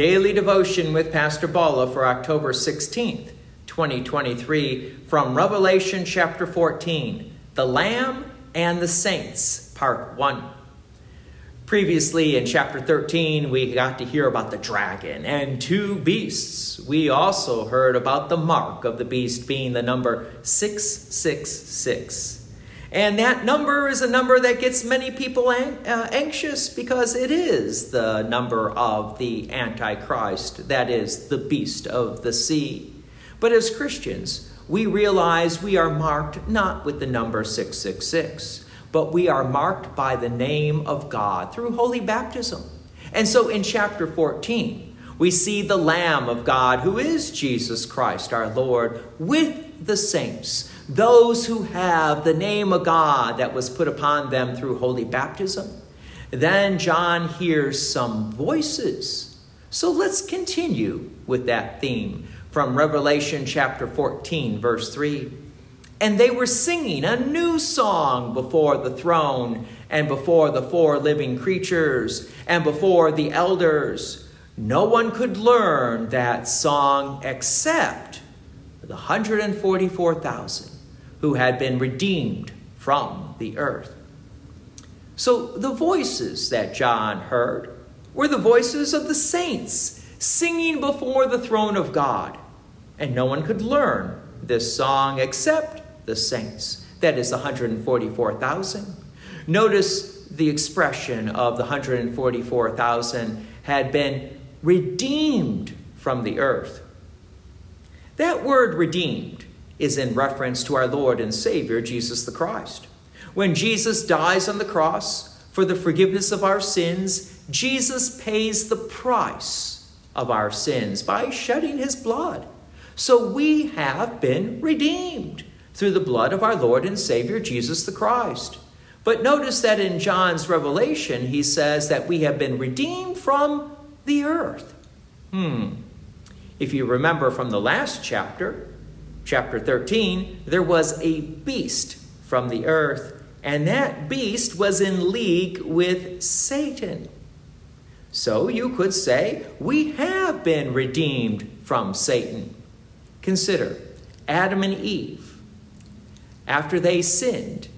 Daily Devotion with Pastor Balla for October 16th, 2023, from Revelation chapter 14 The Lamb and the Saints, Part 1. Previously in chapter 13, we got to hear about the dragon and two beasts. We also heard about the mark of the beast being the number 666. And that number is a number that gets many people uh, anxious because it is the number of the Antichrist, that is, the beast of the sea. But as Christians, we realize we are marked not with the number 666 but we are marked by the name of God through holy baptism. And so in chapter 14, we see the Lamb of God, who is Jesus Christ our Lord, with the saints, those who have the name of God that was put upon them through holy baptism. Then John hears some voices. So let's continue with that theme from Revelation chapter 14, verse 3. And they were singing a new song before the throne and before the four living creatures and before the elders. No one could learn that song except the 144,000 who had been redeemed from the earth. So the voices that John heard were the voices of the saints singing before the throne of God. And no one could learn this song except the saints. That is 144,000. Notice the expression of the 144,000 had been redeemed from the earth. That word redeemed is in reference to our Lord and Savior, Jesus the Christ. When Jesus dies on the cross for the forgiveness of our sins, Jesus pays the price of our sins by shedding his blood. So we have been redeemed through the blood of our Lord and Savior Jesus the Christ. But notice that in John's revelation, he says that we have been redeemed from the earth. Hmm. If you remember from the last chapter, chapter 13, there was a beast from the earth, and that beast was in league with Satan. So you could say, we have been redeemed from Satan. Consider Adam and Eve after they sinned,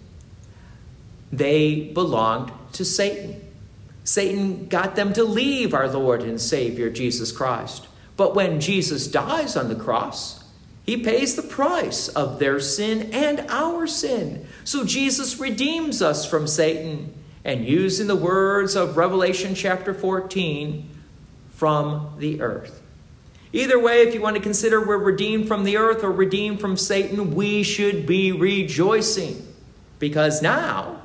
they belonged to Satan. Satan got them to leave our Lord and Savior Jesus Christ. But when Jesus dies on the cross, he pays the price of their sin and our sin. So Jesus redeems us from Satan. And using the words of Revelation chapter 14, from the earth. Either way, if you want to consider we're redeemed from the earth or redeemed from Satan, we should be rejoicing because now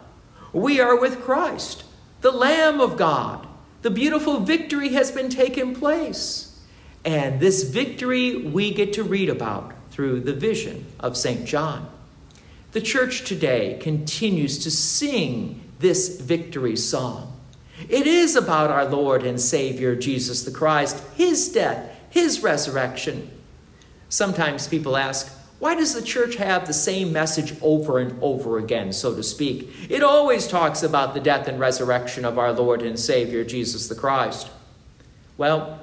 we are with Christ, the Lamb of God. The beautiful victory has been taken place. And this victory we get to read about through the vision of St. John. The church today continues to sing this victory song. It is about our Lord and Savior Jesus the Christ, his death, his resurrection. Sometimes people ask, why does the church have the same message over and over again, so to speak? It always talks about the death and resurrection of our Lord and Savior, Jesus the Christ. Well,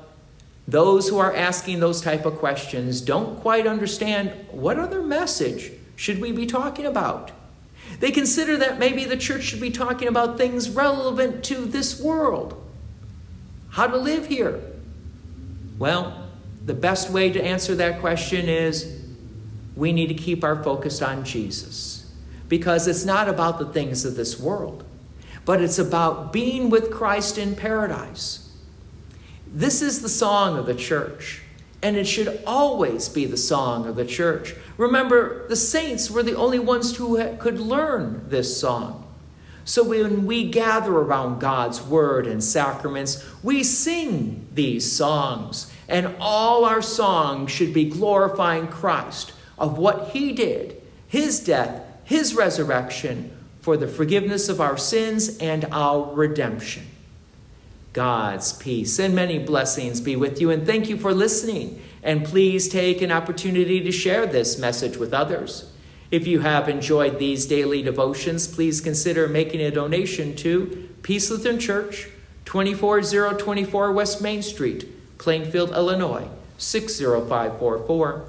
those who are asking those type of questions don't quite understand what other message should we be talking about. They consider that maybe the church should be talking about things relevant to this world. How to live here, well, the best way to answer that question is we need to keep our focus on Jesus because it's not about the things of this world, but it's about being with Christ in paradise. This is the song of the church, and it should always be the song of the church. Remember, the saints were the only ones who could learn this song. So when we gather around God's word and sacraments, we sing these songs, and all our songs should be glorifying Christ of what he did, his death, his resurrection for the forgiveness of our sins and our redemption. God's peace and many blessings be with you, and thank you for listening. And please take an opportunity to share this message with others. If you have enjoyed these daily devotions, please consider making a donation to Peace Lutheran Church, 24024 West Main Street, Plainfield, Illinois 60544.